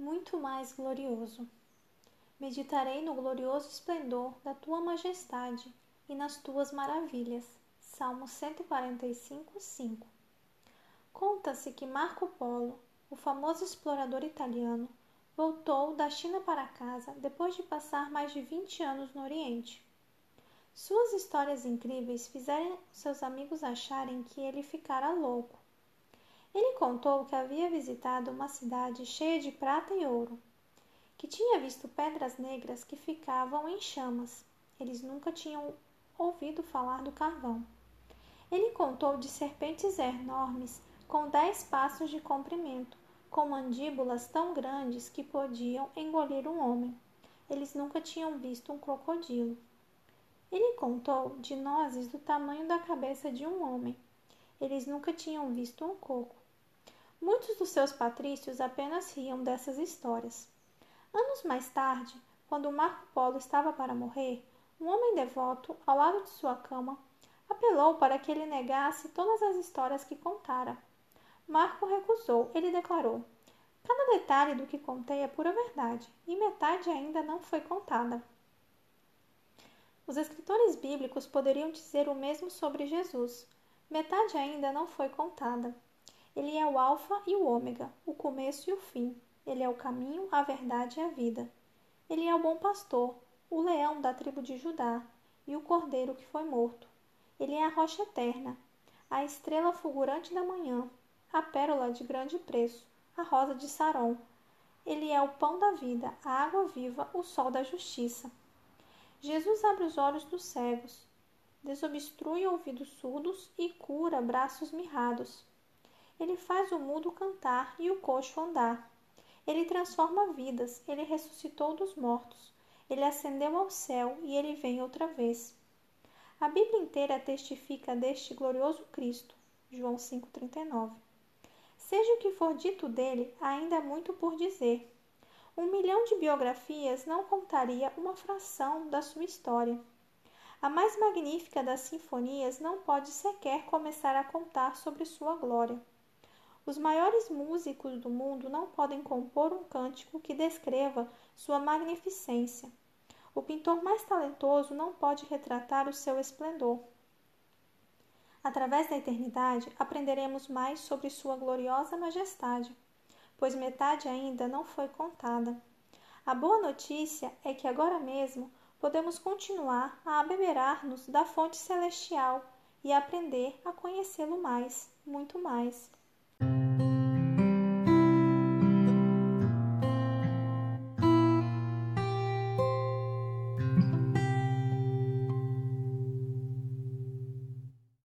muito mais glorioso. Meditarei no glorioso esplendor da tua majestade e nas tuas maravilhas. Salmo 145, 5. Conta-se que Marco Polo, o famoso explorador italiano, voltou da China para casa depois de passar mais de 20 anos no Oriente. Suas histórias incríveis fizeram seus amigos acharem que ele ficara louco. Ele contou que havia visitado uma cidade cheia de prata e ouro, que tinha visto pedras negras que ficavam em chamas. Eles nunca tinham ouvido falar do carvão. Ele contou de serpentes enormes com dez passos de comprimento, com mandíbulas tão grandes que podiam engolir um homem. Eles nunca tinham visto um crocodilo. Ele contou de nozes do tamanho da cabeça de um homem. Eles nunca tinham visto um coco. Muitos dos seus patrícios apenas riam dessas histórias. Anos mais tarde, quando Marco Polo estava para morrer, um homem devoto, ao lado de sua cama, apelou para que ele negasse todas as histórias que contara. Marco recusou. Ele declarou: Cada detalhe do que contei é pura verdade, e metade ainda não foi contada. Os escritores bíblicos poderiam dizer o mesmo sobre Jesus. Metade ainda não foi contada. Ele é o Alfa e o Ômega, o começo e o fim. Ele é o caminho, a verdade e a vida. Ele é o bom pastor, o leão da tribo de Judá e o cordeiro que foi morto. Ele é a rocha eterna, a estrela fulgurante da manhã, a pérola de grande preço, a rosa de Saron. Ele é o pão da vida, a água viva, o sol da justiça. Jesus abre os olhos dos cegos, desobstrui ouvidos surdos e cura braços mirrados. Ele faz o mudo cantar e o coxo andar. Ele transforma vidas, ele ressuscitou dos mortos. Ele ascendeu ao céu e ele vem outra vez. A Bíblia inteira testifica deste glorioso Cristo. João 5,39. Seja o que for dito dele, ainda há muito por dizer. Um milhão de biografias não contaria uma fração da sua história. A mais magnífica das sinfonias não pode sequer começar a contar sobre sua glória. Os maiores músicos do mundo não podem compor um cântico que descreva sua magnificência. O pintor mais talentoso não pode retratar o seu esplendor. Através da eternidade, aprenderemos mais sobre sua gloriosa majestade pois metade ainda não foi contada. A boa notícia é que agora mesmo podemos continuar a abeberar-nos da fonte celestial e aprender a conhecê-lo mais, muito mais.